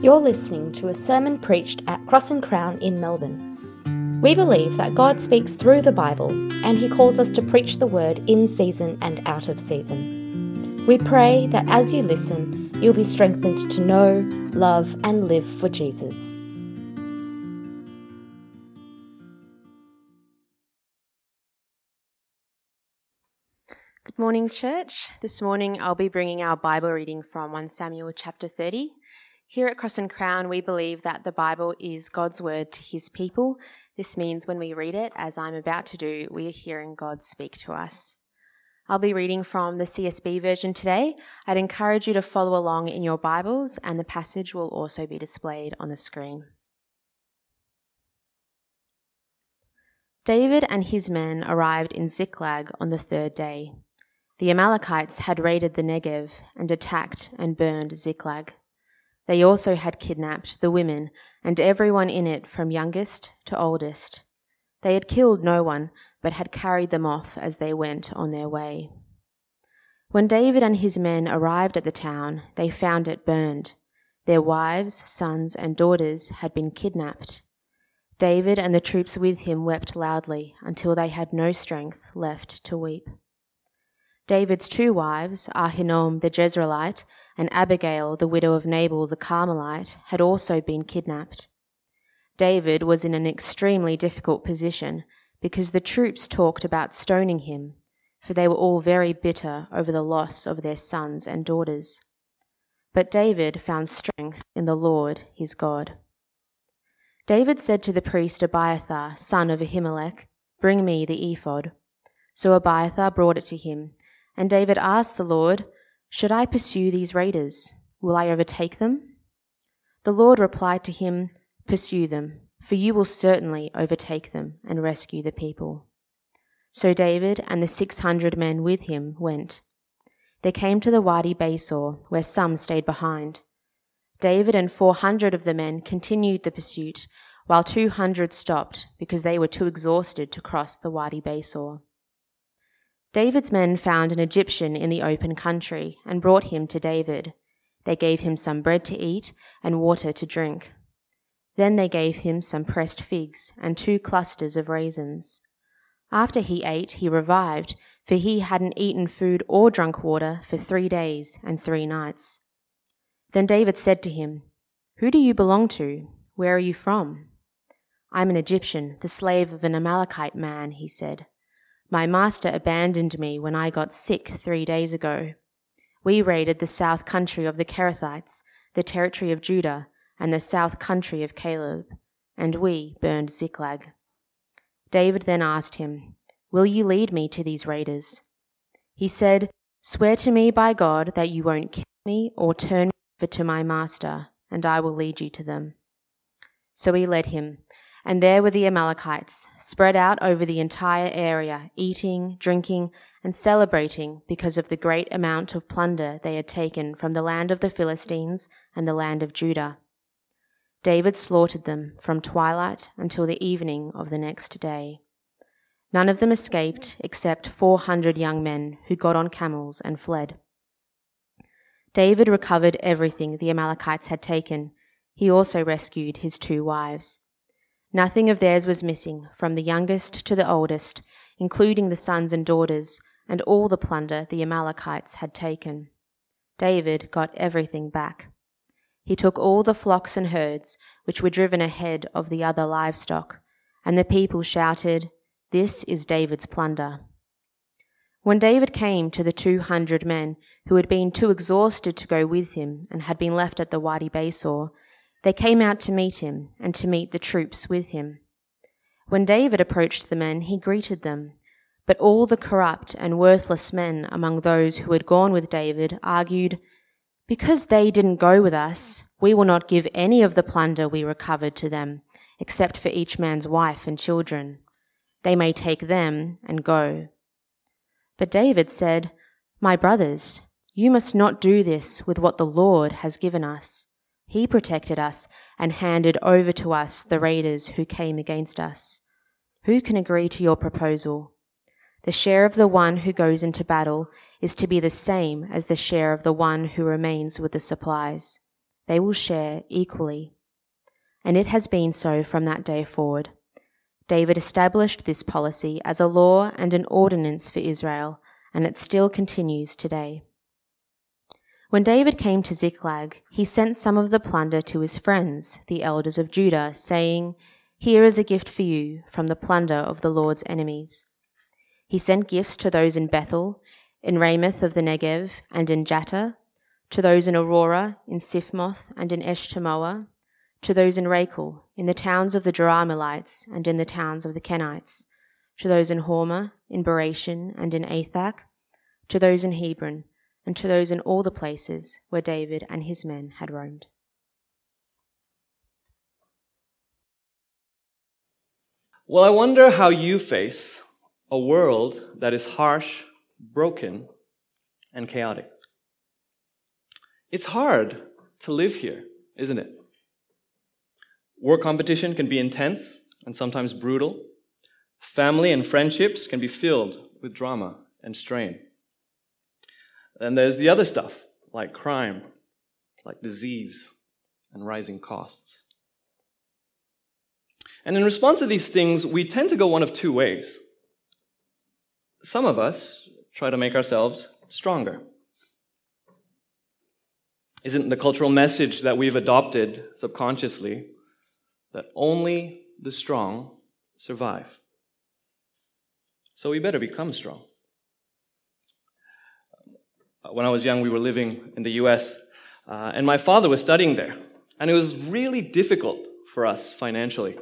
You're listening to a sermon preached at Cross and Crown in Melbourne. We believe that God speaks through the Bible and He calls us to preach the word in season and out of season. We pray that as you listen, you'll be strengthened to know, love, and live for Jesus. Good morning, church. This morning I'll be bringing our Bible reading from 1 Samuel chapter 30. Here at Cross and Crown, we believe that the Bible is God's word to his people. This means when we read it, as I'm about to do, we are hearing God speak to us. I'll be reading from the CSB version today. I'd encourage you to follow along in your Bibles, and the passage will also be displayed on the screen. David and his men arrived in Ziklag on the third day. The Amalekites had raided the Negev and attacked and burned Ziklag. They also had kidnapped the women and everyone in it from youngest to oldest. They had killed no one, but had carried them off as they went on their way. When David and his men arrived at the town, they found it burned. Their wives, sons, and daughters had been kidnapped. David and the troops with him wept loudly until they had no strength left to weep. David's two wives, Ahinoam the Jezreelite and Abigail, the widow of Nabal the Carmelite, had also been kidnapped. David was in an extremely difficult position because the troops talked about stoning him, for they were all very bitter over the loss of their sons and daughters. But David found strength in the Lord his God. David said to the priest Abiathar, son of Ahimelech, Bring me the ephod. So Abiathar brought it to him, and David asked the Lord, should I pursue these raiders? Will I overtake them? The Lord replied to him, Pursue them, for you will certainly overtake them and rescue the people. So David and the six hundred men with him went. They came to the Wadi Besor, where some stayed behind. David and four hundred of the men continued the pursuit, while two hundred stopped because they were too exhausted to cross the Wadi Besor. David's men found an Egyptian in the open country and brought him to David. They gave him some bread to eat and water to drink. Then they gave him some pressed figs and two clusters of raisins. After he ate, he revived, for he hadn't eaten food or drunk water for three days and three nights. Then David said to him, Who do you belong to? Where are you from? I'm an Egyptian, the slave of an Amalekite man, he said. My master abandoned me when I got sick three days ago. We raided the south country of the Kerethites, the territory of Judah, and the south country of Caleb, and we burned Ziklag. David then asked him, Will you lead me to these raiders? He said, Swear to me by God that you won't kill me or turn me over to my master, and I will lead you to them. So he led him, and there were the Amalekites, spread out over the entire area, eating, drinking, and celebrating because of the great amount of plunder they had taken from the land of the Philistines and the land of Judah. David slaughtered them from twilight until the evening of the next day. None of them escaped except four hundred young men who got on camels and fled. David recovered everything the Amalekites had taken. He also rescued his two wives. Nothing of theirs was missing, from the youngest to the oldest, including the sons and daughters, and all the plunder the Amalekites had taken. David got everything back. He took all the flocks and herds, which were driven ahead of the other livestock, and the people shouted, This is David's plunder. When David came to the two hundred men who had been too exhausted to go with him and had been left at the Wadi Besor, they came out to meet him and to meet the troops with him. When David approached the men, he greeted them. But all the corrupt and worthless men among those who had gone with David argued, Because they didn't go with us, we will not give any of the plunder we recovered to them, except for each man's wife and children. They may take them and go. But David said, My brothers, you must not do this with what the Lord has given us. He protected us and handed over to us the raiders who came against us. Who can agree to your proposal? The share of the one who goes into battle is to be the same as the share of the one who remains with the supplies. they will share equally. And it has been so from that day forward. David established this policy as a law and an ordinance for Israel, and it still continues today. When David came to Ziklag, he sent some of the plunder to his friends, the elders of Judah, saying, Here is a gift for you from the plunder of the Lord's enemies. He sent gifts to those in Bethel, in Ramoth of the Negev, and in Jattir, to those in Aroer, in Siphmoth, and in Eshtemoa, to those in Racal, in the towns of the Jerahmeelites, and in the towns of the Kenites, to those in Hormah, in Bor-ashan, and in Athach, to those in Hebron, and to those in all the places where David and his men had roamed. Well, I wonder how you face a world that is harsh, broken, and chaotic. It's hard to live here, isn't it? Work competition can be intense and sometimes brutal. Family and friendships can be filled with drama and strain. Then there's the other stuff, like crime, like disease, and rising costs. And in response to these things, we tend to go one of two ways. Some of us try to make ourselves stronger. Isn't the cultural message that we've adopted subconsciously that only the strong survive? So we better become strong. Uh, when I was young, we were living in the US, uh, and my father was studying there. And it was really difficult for us financially.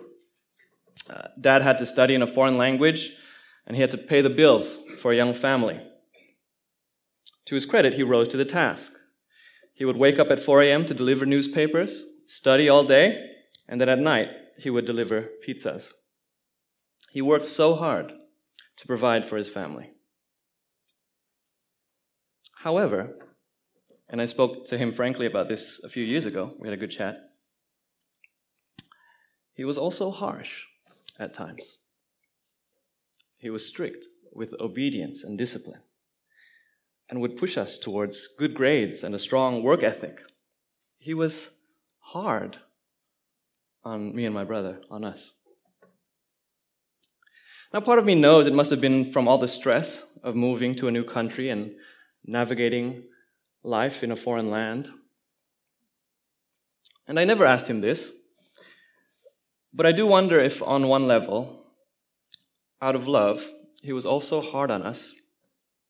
Uh, Dad had to study in a foreign language, and he had to pay the bills for a young family. To his credit, he rose to the task. He would wake up at 4 a.m. to deliver newspapers, study all day, and then at night, he would deliver pizzas. He worked so hard to provide for his family. However, and I spoke to him frankly about this a few years ago, we had a good chat. He was also harsh at times. He was strict with obedience and discipline and would push us towards good grades and a strong work ethic. He was hard on me and my brother, on us. Now, part of me knows it must have been from all the stress of moving to a new country and navigating life in a foreign land. And I never asked him this, but I do wonder if, on one level, out of love, he was also hard on us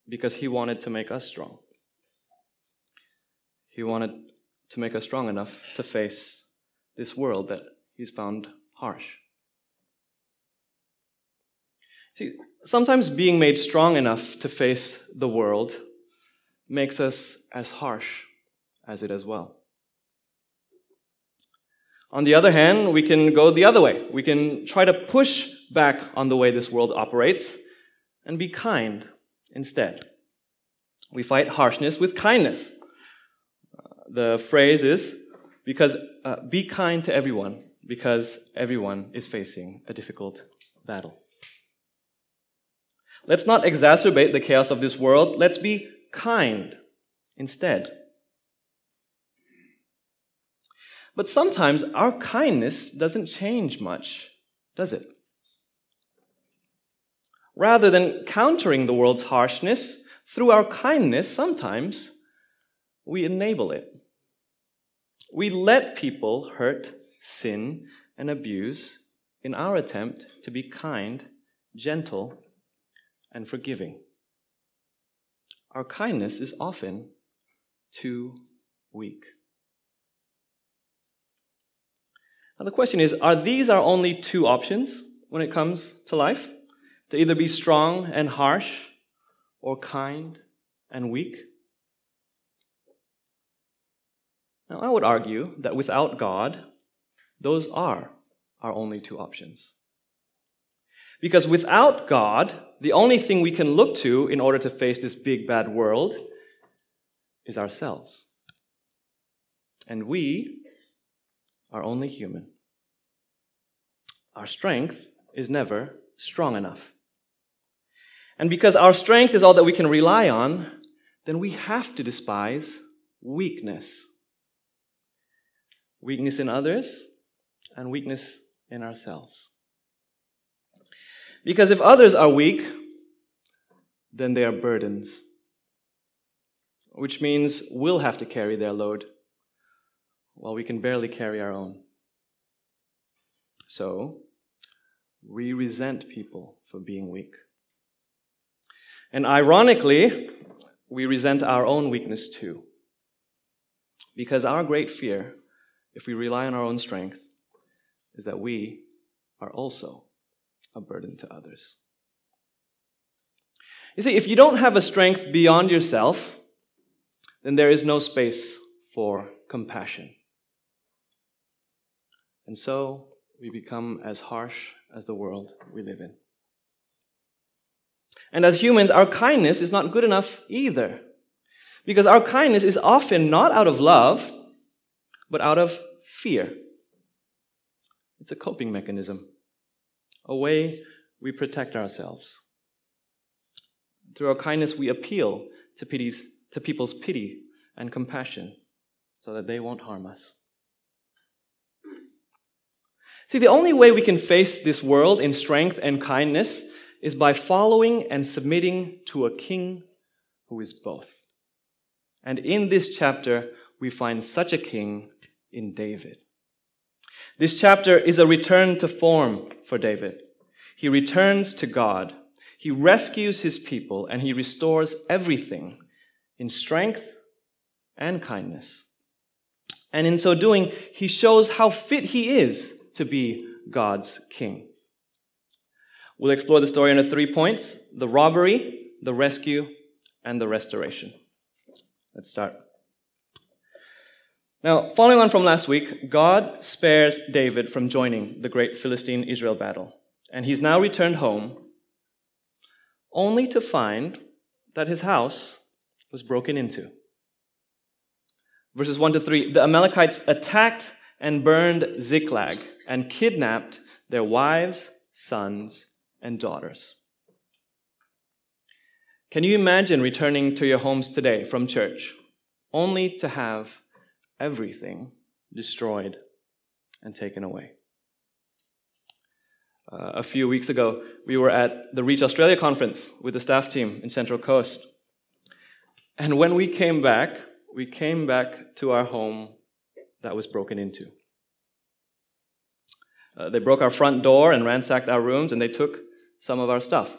because he wanted to make us strong. He wanted to make us strong enough to face this world that he's found harsh. See, sometimes being made strong enough to face the world makes us as harsh as it as well. On the other hand, we can go the other way. We can try to push back on the way this world operates and be kind instead. We fight harshness with kindness. Uh, the phrase is because uh, be kind to everyone because everyone is facing a difficult battle. Let's not exacerbate the chaos of this world. Let's be kind instead. But sometimes our kindness doesn't change much, does it? Rather than countering the world's harshness, through our kindness, sometimes we enable it. We let people hurt, sin, and abuse in our attempt to be kind, gentle, and forgiving our kindness is often too weak. Now, the question is are these our only two options when it comes to life? To either be strong and harsh or kind and weak? Now, I would argue that without God, those are our only two options. Because without God, the only thing we can look to in order to face this big bad world is ourselves. And we are only human. Our strength is never strong enough. And because our strength is all that we can rely on, then we have to despise weakness. weakness in others, and weakness in ourselves. Because if others are weak, then they are burdens, which means we'll have to carry their load while we can barely carry our own. So, we resent people for being weak. And ironically, we resent our own weakness too. Because our great fear, if we rely on our own strength, is that we are also a burden to others. You see, if you don't have a strength beyond yourself, then there is no space for compassion. And so we become as harsh as the world we live in. And as humans, our kindness is not good enough either. Because our kindness is often not out of love, but out of fear. It's a coping mechanism, a way we protect ourselves. Through our kindness, we appeal to, pity's, to people's pity and compassion so that they won't harm us. See, the only way we can face this world in strength and kindness is by following and submitting to a king who is both. And in this chapter, we find such a king in David. This chapter is a return to form for David. He returns to God. He rescues his people and he restores everything in strength and kindness. And in so doing, he shows how fit he is to be God's king. We'll explore the story into three points the robbery, the rescue, and the restoration. Let's start. Now, following on from last week, God spares David from joining the great Philistine Israel battle, and he's now returned home only to find that his house was broken into. Verses 1 to 3 The Amalekites attacked and burned Ziklag and kidnapped their wives, sons, and daughters. Can you imagine returning to your homes today from church only to have everything destroyed and taken away? Uh, a few weeks ago, we were at the Reach Australia conference with the staff team in Central Coast. And when we came back, we came back to our home that was broken into. Uh, they broke our front door and ransacked our rooms, and they took some of our stuff.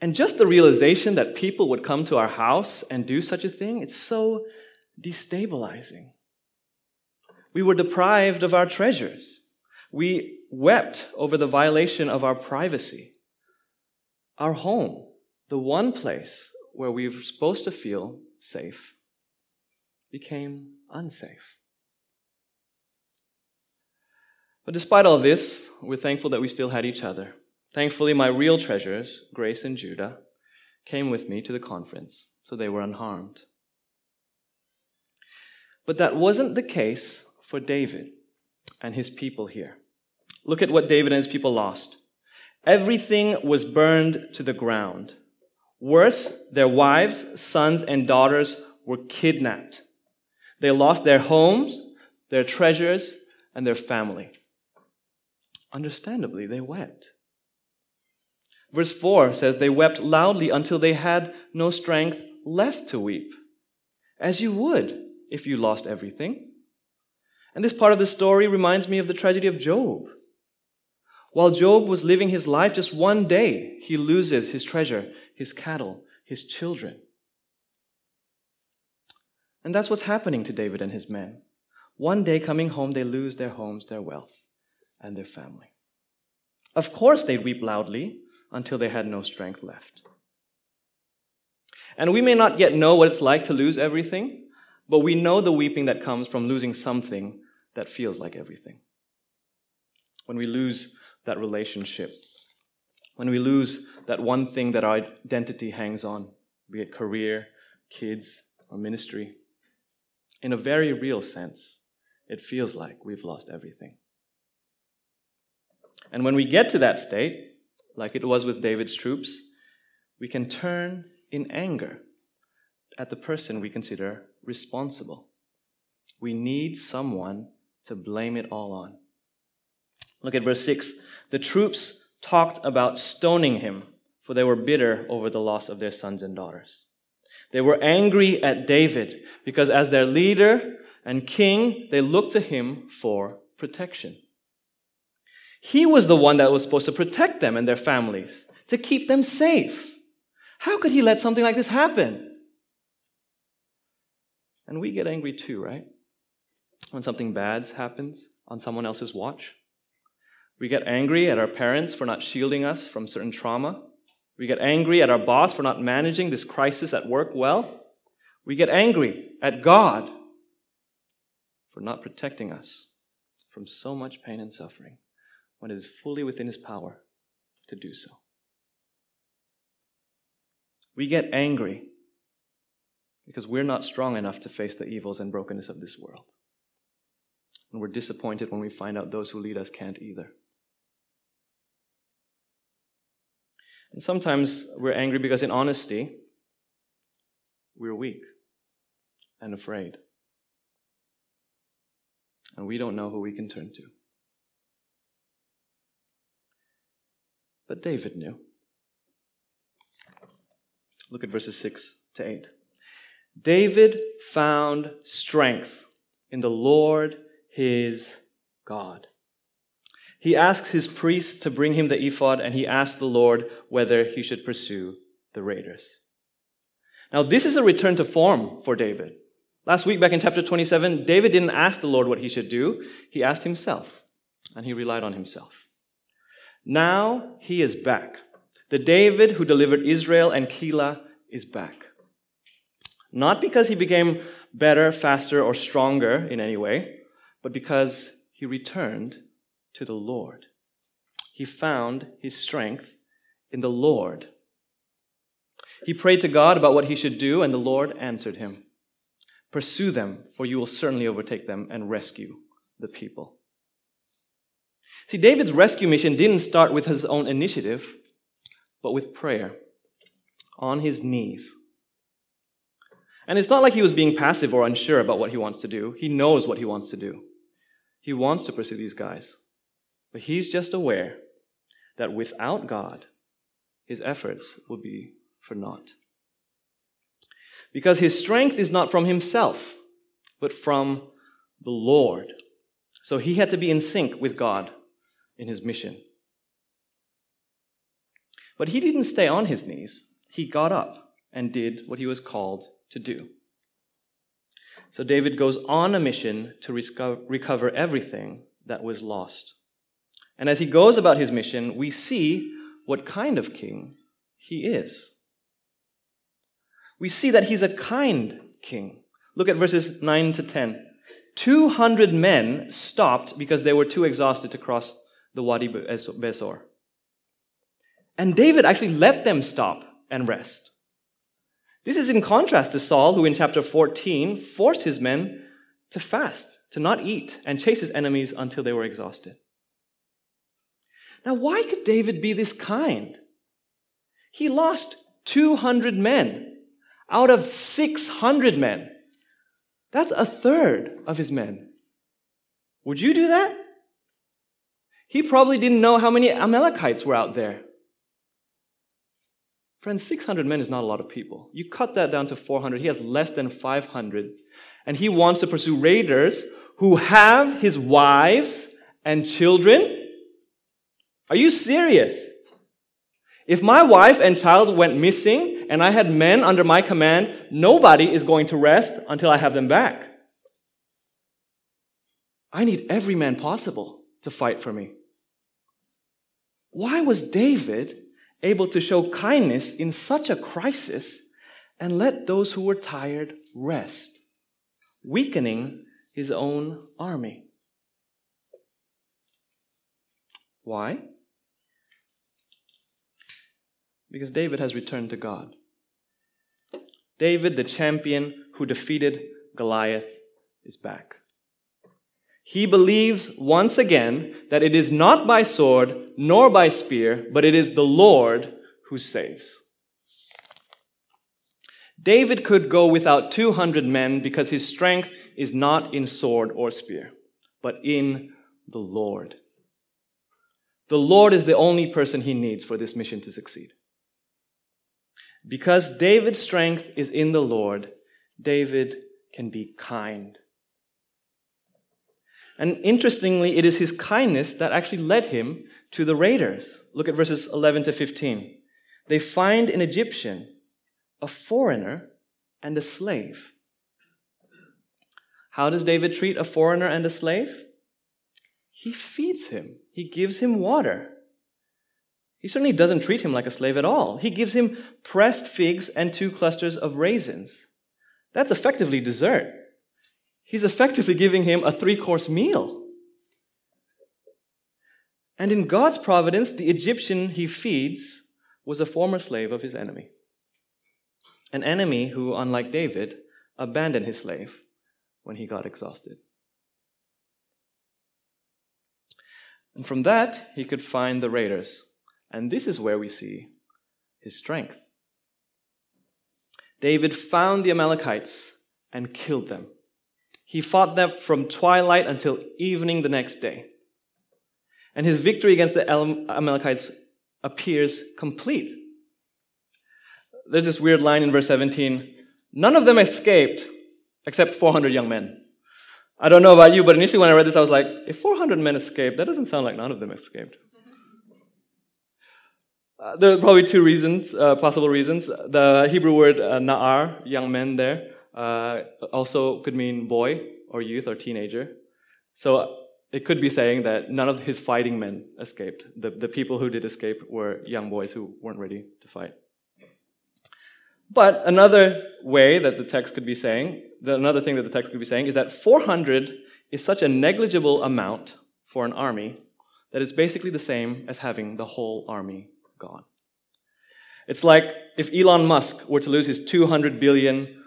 And just the realization that people would come to our house and do such a thing, it's so destabilizing. We were deprived of our treasures. We wept over the violation of our privacy. Our home, the one place where we were supposed to feel safe, became unsafe. But despite all this, we're thankful that we still had each other. Thankfully, my real treasures, Grace and Judah, came with me to the conference, so they were unharmed. But that wasn't the case for David and his people here. Look at what David and his people lost. Everything was burned to the ground. Worse, their wives, sons, and daughters were kidnapped. They lost their homes, their treasures, and their family. Understandably, they wept. Verse 4 says, They wept loudly until they had no strength left to weep, as you would if you lost everything. And this part of the story reminds me of the tragedy of Job. While Job was living his life, just one day he loses his treasure, his cattle, his children. And that's what's happening to David and his men. One day coming home, they lose their homes, their wealth and their family. Of course, they'd weep loudly until they had no strength left. And we may not yet know what it's like to lose everything, but we know the weeping that comes from losing something that feels like everything. When we lose that relationship, when we lose that one thing that our identity hangs on, be it career, kids, or ministry, in a very real sense, it feels like we've lost everything. And when we get to that state, like it was with David's troops, we can turn in anger at the person we consider responsible. We need someone to blame it all on. Look at verse 6. The troops talked about stoning him, for they were bitter over the loss of their sons and daughters. They were angry at David because, as their leader and king, they looked to him for protection. He was the one that was supposed to protect them and their families, to keep them safe. How could he let something like this happen? And we get angry too, right? When something bad happens on someone else's watch. We get angry at our parents for not shielding us from certain trauma. We get angry at our boss for not managing this crisis at work well. We get angry at God for not protecting us from so much pain and suffering when it is fully within His power to do so. We get angry because we're not strong enough to face the evils and brokenness of this world. And we're disappointed when we find out those who lead us can't either. And sometimes we're angry because, in honesty, we're weak and afraid. And we don't know who we can turn to. But David knew. Look at verses 6 to 8. David found strength in the Lord his God. He asks his priests to bring him the ephod, and he asks the Lord whether he should pursue the raiders. Now, this is a return to form for David. Last week, back in chapter 27, David didn't ask the Lord what he should do, he asked himself, and he relied on himself. Now he is back. The David who delivered Israel and Keilah is back. Not because he became better, faster, or stronger in any way, but because he returned to the Lord. He found his strength in the Lord. He prayed to God about what he should do, and the Lord answered him Pursue them, for you will certainly overtake them and rescue the people. See, David's rescue mission didn't start with his own initiative, but with prayer on his knees. And it's not like he was being passive or unsure about what he wants to do. He knows what he wants to do. He wants to pursue these guys. But he's just aware that without God, his efforts will be for naught. Because his strength is not from himself, but from the Lord. So he had to be in sync with God in his mission. But he didn't stay on his knees. He got up and did what he was called to do. So David goes on a mission to recover everything that was lost. And as he goes about his mission, we see what kind of king he is. We see that he's a kind king. Look at verses 9 to 10. 200 men stopped because they were too exhausted to cross the Wadi Besor. And David actually let them stop and rest. This is in contrast to Saul, who in chapter 14 forced his men to fast, to not eat, and chase his enemies until they were exhausted. Now, why could David be this kind? He lost 200 men out of 600 men. That's a third of his men. Would you do that? He probably didn't know how many Amalekites were out there. Friends, 600 men is not a lot of people. You cut that down to 400, he has less than 500. And he wants to pursue raiders who have his wives and children are you serious? If my wife and child went missing and I had men under my command, nobody is going to rest until I have them back. I need every man possible to fight for me. Why was David able to show kindness in such a crisis and let those who were tired rest, weakening his own army? Why? Because David has returned to God. David, the champion who defeated Goliath, is back. He believes once again that it is not by sword nor by spear, but it is the Lord who saves. David could go without 200 men because his strength is not in sword or spear, but in the Lord. The Lord is the only person he needs for this mission to succeed. Because David's strength is in the Lord, David can be kind. And interestingly, it is his kindness that actually led him to the raiders. Look at verses 11 to 15. They find an Egyptian, a foreigner, and a slave. How does David treat a foreigner and a slave? He feeds him, he gives him water. He certainly doesn't treat him like a slave at all. He gives him pressed figs and two clusters of raisins. That's effectively dessert. He's effectively giving him a three course meal. And in God's providence, the Egyptian he feeds was a former slave of his enemy. An enemy who, unlike David, abandoned his slave when he got exhausted. And from that, he could find the raiders. And this is where we see his strength. David found the Amalekites and killed them. He fought them from twilight until evening the next day. And his victory against the Amalekites appears complete. There's this weird line in verse 17 None of them escaped except 400 young men. I don't know about you, but initially when I read this, I was like, if 400 men escaped, that doesn't sound like none of them escaped. Uh, there are probably two reasons, uh, possible reasons. The Hebrew word uh, na'ar, young men there, uh, also could mean boy or youth or teenager. So it could be saying that none of his fighting men escaped. The, the people who did escape were young boys who weren't ready to fight. But another way that the text could be saying, the, another thing that the text could be saying, is that 400 is such a negligible amount for an army that it's basically the same as having the whole army gone. It's like if Elon Musk were to lose his 200 billion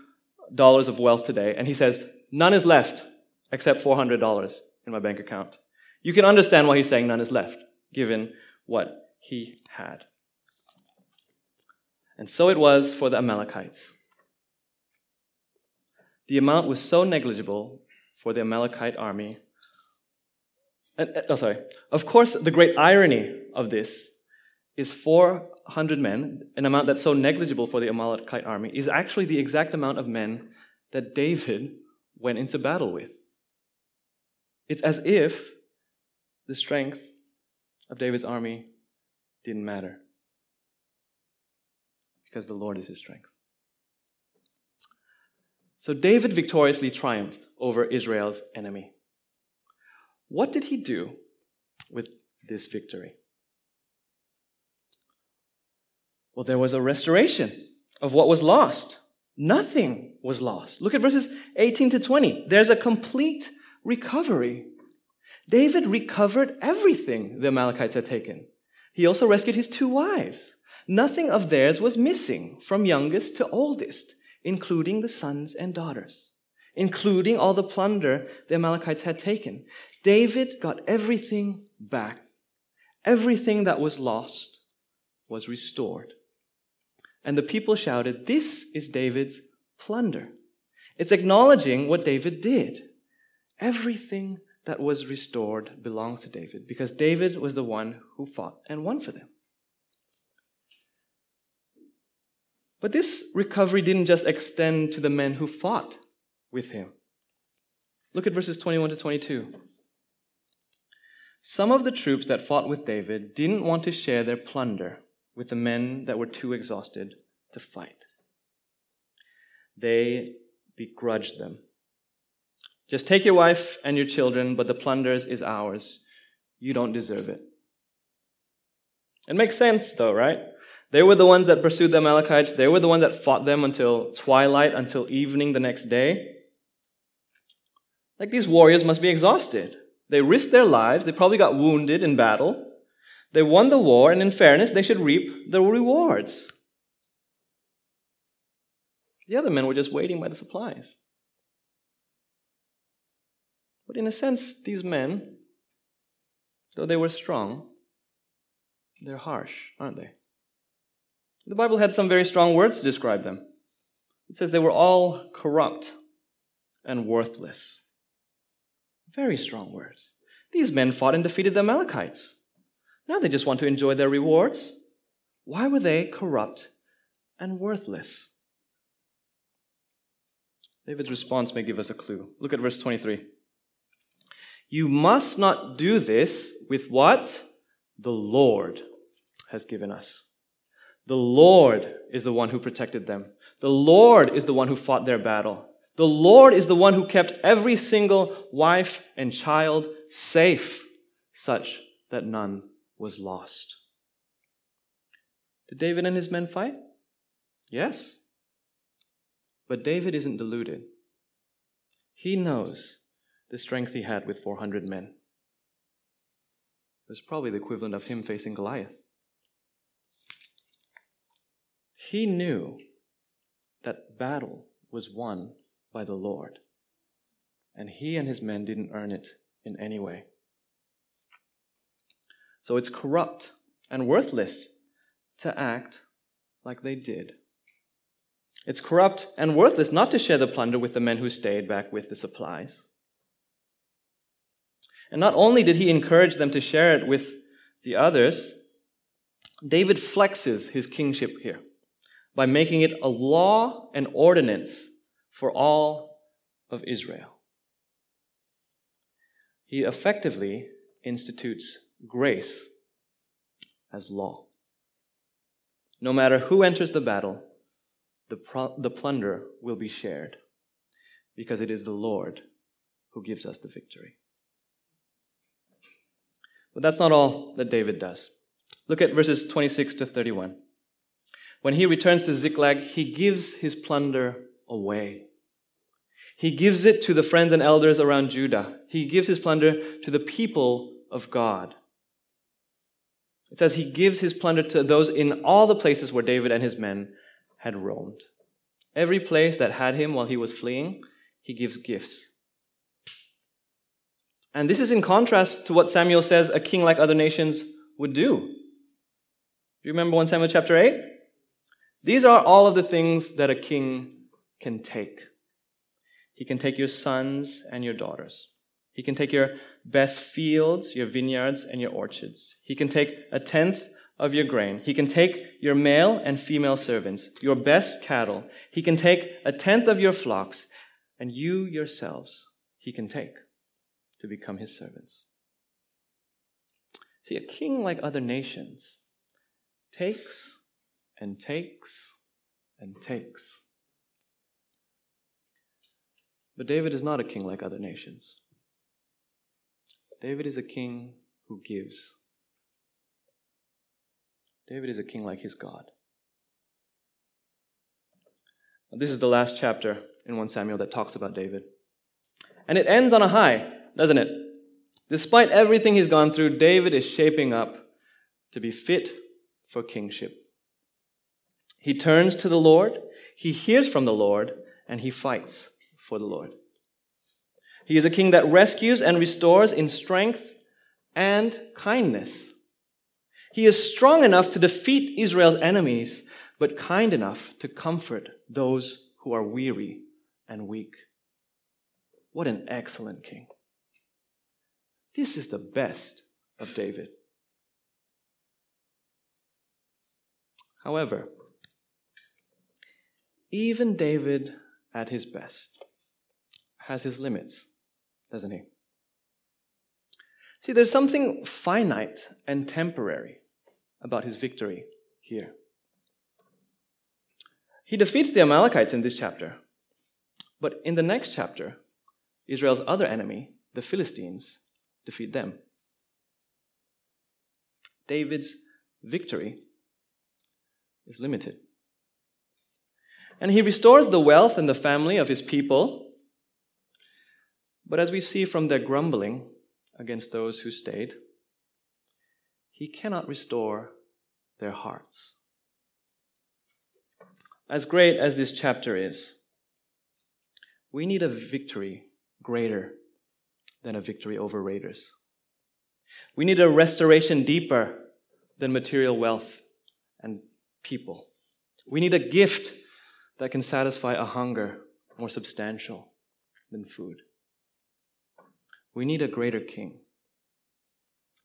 dollars of wealth today, and he says, none is left except $400 in my bank account. You can understand why he's saying none is left, given what he had. And so it was for the Amalekites. The amount was so negligible for the Amalekite army. And, oh, sorry. Of course, the great irony of this is 400 men, an amount that's so negligible for the Amalekite army, is actually the exact amount of men that David went into battle with. It's as if the strength of David's army didn't matter because the Lord is his strength. So David victoriously triumphed over Israel's enemy. What did he do with this victory? Well, there was a restoration of what was lost. Nothing was lost. Look at verses 18 to 20. There's a complete recovery. David recovered everything the Amalekites had taken. He also rescued his two wives. Nothing of theirs was missing, from youngest to oldest, including the sons and daughters, including all the plunder the Amalekites had taken. David got everything back. Everything that was lost was restored. And the people shouted, This is David's plunder. It's acknowledging what David did. Everything that was restored belongs to David because David was the one who fought and won for them. But this recovery didn't just extend to the men who fought with him. Look at verses 21 to 22. Some of the troops that fought with David didn't want to share their plunder with the men that were too exhausted to fight. They begrudged them. Just take your wife and your children, but the plunders is ours. You don't deserve it. It makes sense, though, right? They were the ones that pursued the Amalekites. They were the ones that fought them until twilight, until evening the next day. Like these warriors must be exhausted. They risked their lives. They probably got wounded in battle. They won the war, and in fairness, they should reap the rewards. The other men were just waiting by the supplies. But in a sense, these men, though they were strong, they're harsh, aren't they? The Bible had some very strong words to describe them. It says they were all corrupt and worthless. Very strong words. These men fought and defeated the Amalekites. Now they just want to enjoy their rewards. Why were they corrupt and worthless? David's response may give us a clue. Look at verse 23. You must not do this with what the Lord has given us. The Lord is the one who protected them. The Lord is the one who fought their battle. The Lord is the one who kept every single wife and child safe, such that none was lost. Did David and his men fight? Yes. But David isn't deluded. He knows the strength he had with 400 men. It was probably the equivalent of him facing Goliath. He knew that battle was won by the Lord, and he and his men didn't earn it in any way. So it's corrupt and worthless to act like they did. It's corrupt and worthless not to share the plunder with the men who stayed back with the supplies. And not only did he encourage them to share it with the others, David flexes his kingship here by making it a law and ordinance for all of Israel. He effectively institutes grace as law. No matter who enters the battle, the, pro- the plunder will be shared because it is the Lord who gives us the victory. But that's not all that David does. Look at verses 26 to 31. When he returns to Ziklag, he gives his plunder away. He gives it to the friends and elders around Judah. He gives his plunder to the people of God. It says he gives his plunder to those in all the places where David and his men had roamed. Every place that had him while he was fleeing, he gives gifts. And this is in contrast to what Samuel says a king like other nations would do. Do you remember 1 Samuel chapter 8? These are all of the things that a king can take. He can take your sons and your daughters. He can take your best fields, your vineyards, and your orchards. He can take a tenth of your grain. He can take your male and female servants, your best cattle. He can take a tenth of your flocks, and you yourselves he can take to become his servants. See, a king like other nations takes and takes and takes. But David is not a king like other nations. David is a king who gives. David is a king like his God. This is the last chapter in 1 Samuel that talks about David. And it ends on a high, doesn't it? Despite everything he's gone through, David is shaping up to be fit for kingship. He turns to the Lord, he hears from the Lord, and he fights for the Lord. He is a king that rescues and restores in strength and kindness. He is strong enough to defeat Israel's enemies, but kind enough to comfort those who are weary and weak. What an excellent king. This is the best of David. However, even David at his best has his limits, doesn't he? See, there's something finite and temporary about his victory here. He defeats the Amalekites in this chapter, but in the next chapter, Israel's other enemy, the Philistines, defeat them. David's victory is limited. And he restores the wealth and the family of his people. But as we see from their grumbling against those who stayed, he cannot restore their hearts. As great as this chapter is, we need a victory greater than a victory over raiders. We need a restoration deeper than material wealth and people. We need a gift that can satisfy a hunger more substantial than food. We need a greater king.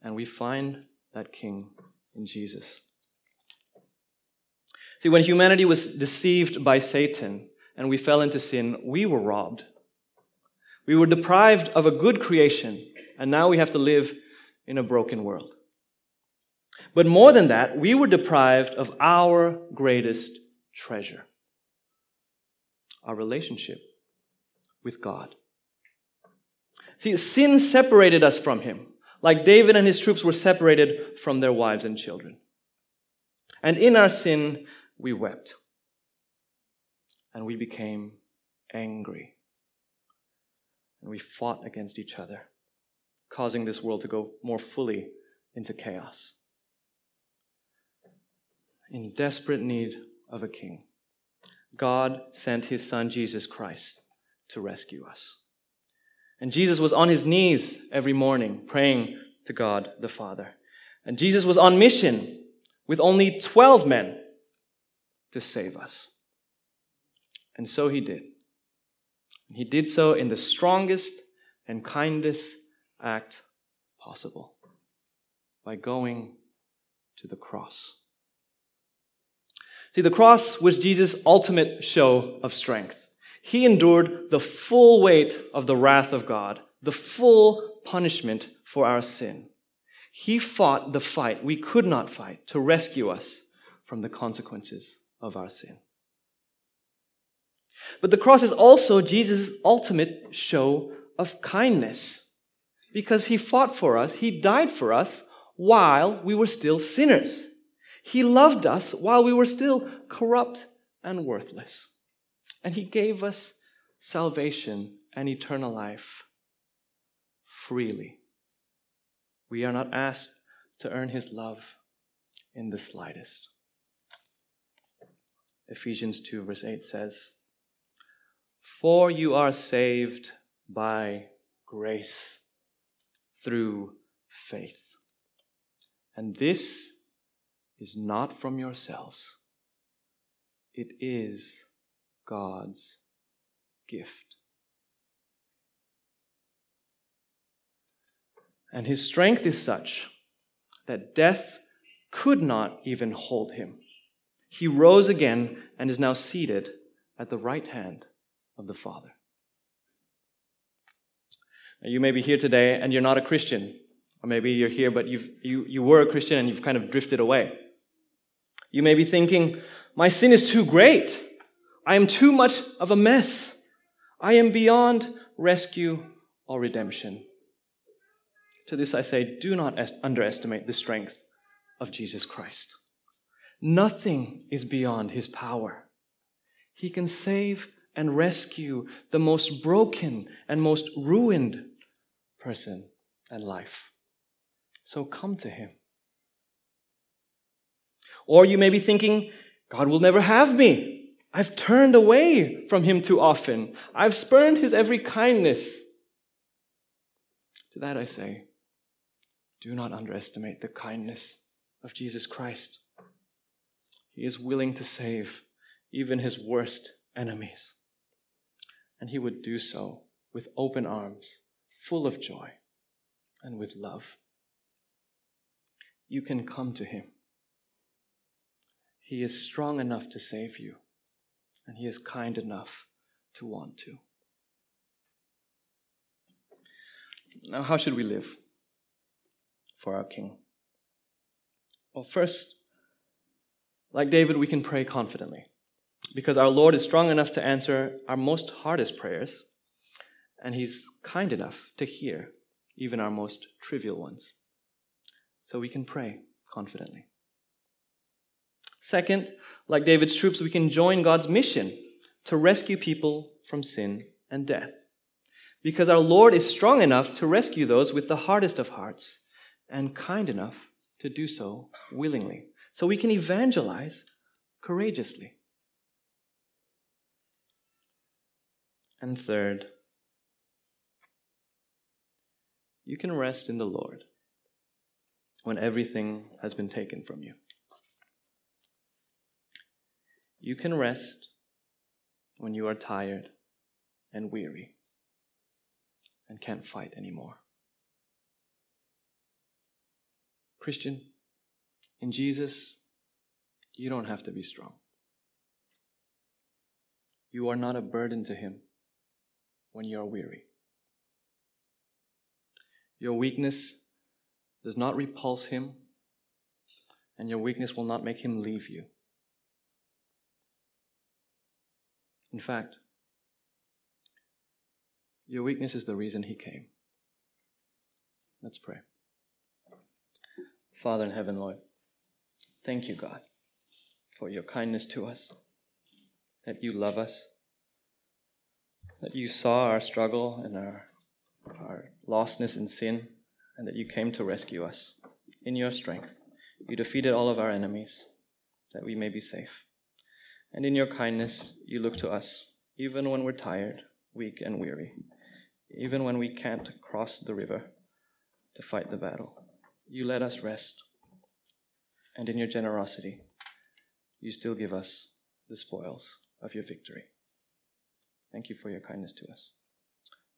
And we find that king in Jesus. See, when humanity was deceived by Satan and we fell into sin, we were robbed. We were deprived of a good creation, and now we have to live in a broken world. But more than that, we were deprived of our greatest treasure our relationship with God. See, sin separated us from Him, like David and his troops were separated from their wives and children. And in our sin, we wept. And we became angry. And we fought against each other, causing this world to go more fully into chaos. In desperate need of a king, God sent his son Jesus Christ to rescue us. And Jesus was on his knees every morning praying to God the Father. And Jesus was on mission with only 12 men to save us. And so he did. He did so in the strongest and kindest act possible by going to the cross. See, the cross was Jesus' ultimate show of strength. He endured the full weight of the wrath of God, the full punishment for our sin. He fought the fight we could not fight to rescue us from the consequences of our sin. But the cross is also Jesus' ultimate show of kindness because he fought for us, he died for us while we were still sinners. He loved us while we were still corrupt and worthless. And He gave us salvation and eternal life freely. We are not asked to earn His love in the slightest. Ephesians 2, verse 8 says, For you are saved by grace through faith. And this is not from yourselves, it is God's gift. And his strength is such that death could not even hold him. He rose again and is now seated at the right hand of the Father. Now, you may be here today and you're not a Christian, or maybe you're here but you've, you, you were a Christian and you've kind of drifted away. You may be thinking, my sin is too great. I am too much of a mess. I am beyond rescue or redemption. To this I say, do not underestimate the strength of Jesus Christ. Nothing is beyond his power. He can save and rescue the most broken and most ruined person and life. So come to him. Or you may be thinking, God will never have me. I've turned away from him too often. I've spurned his every kindness. To that I say, do not underestimate the kindness of Jesus Christ. He is willing to save even his worst enemies. And he would do so with open arms, full of joy, and with love. You can come to him. He is strong enough to save you, and He is kind enough to want to. Now, how should we live for our King? Well, first, like David, we can pray confidently because our Lord is strong enough to answer our most hardest prayers, and He's kind enough to hear even our most trivial ones. So we can pray confidently. Second, like David's troops, we can join God's mission to rescue people from sin and death. Because our Lord is strong enough to rescue those with the hardest of hearts and kind enough to do so willingly. So we can evangelize courageously. And third, you can rest in the Lord when everything has been taken from you. You can rest when you are tired and weary and can't fight anymore. Christian, in Jesus, you don't have to be strong. You are not a burden to Him when you are weary. Your weakness does not repulse Him, and your weakness will not make Him leave you. In fact, your weakness is the reason He came. Let's pray. Father in heaven, Lord, thank you, God, for your kindness to us, that you love us, that you saw our struggle and our, our lostness in sin, and that you came to rescue us in your strength. You defeated all of our enemies, that we may be safe. And in your kindness, you look to us, even when we're tired, weak, and weary, even when we can't cross the river to fight the battle. You let us rest. And in your generosity, you still give us the spoils of your victory. Thank you for your kindness to us.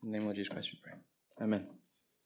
In the name of Jesus Christ we pray. Amen.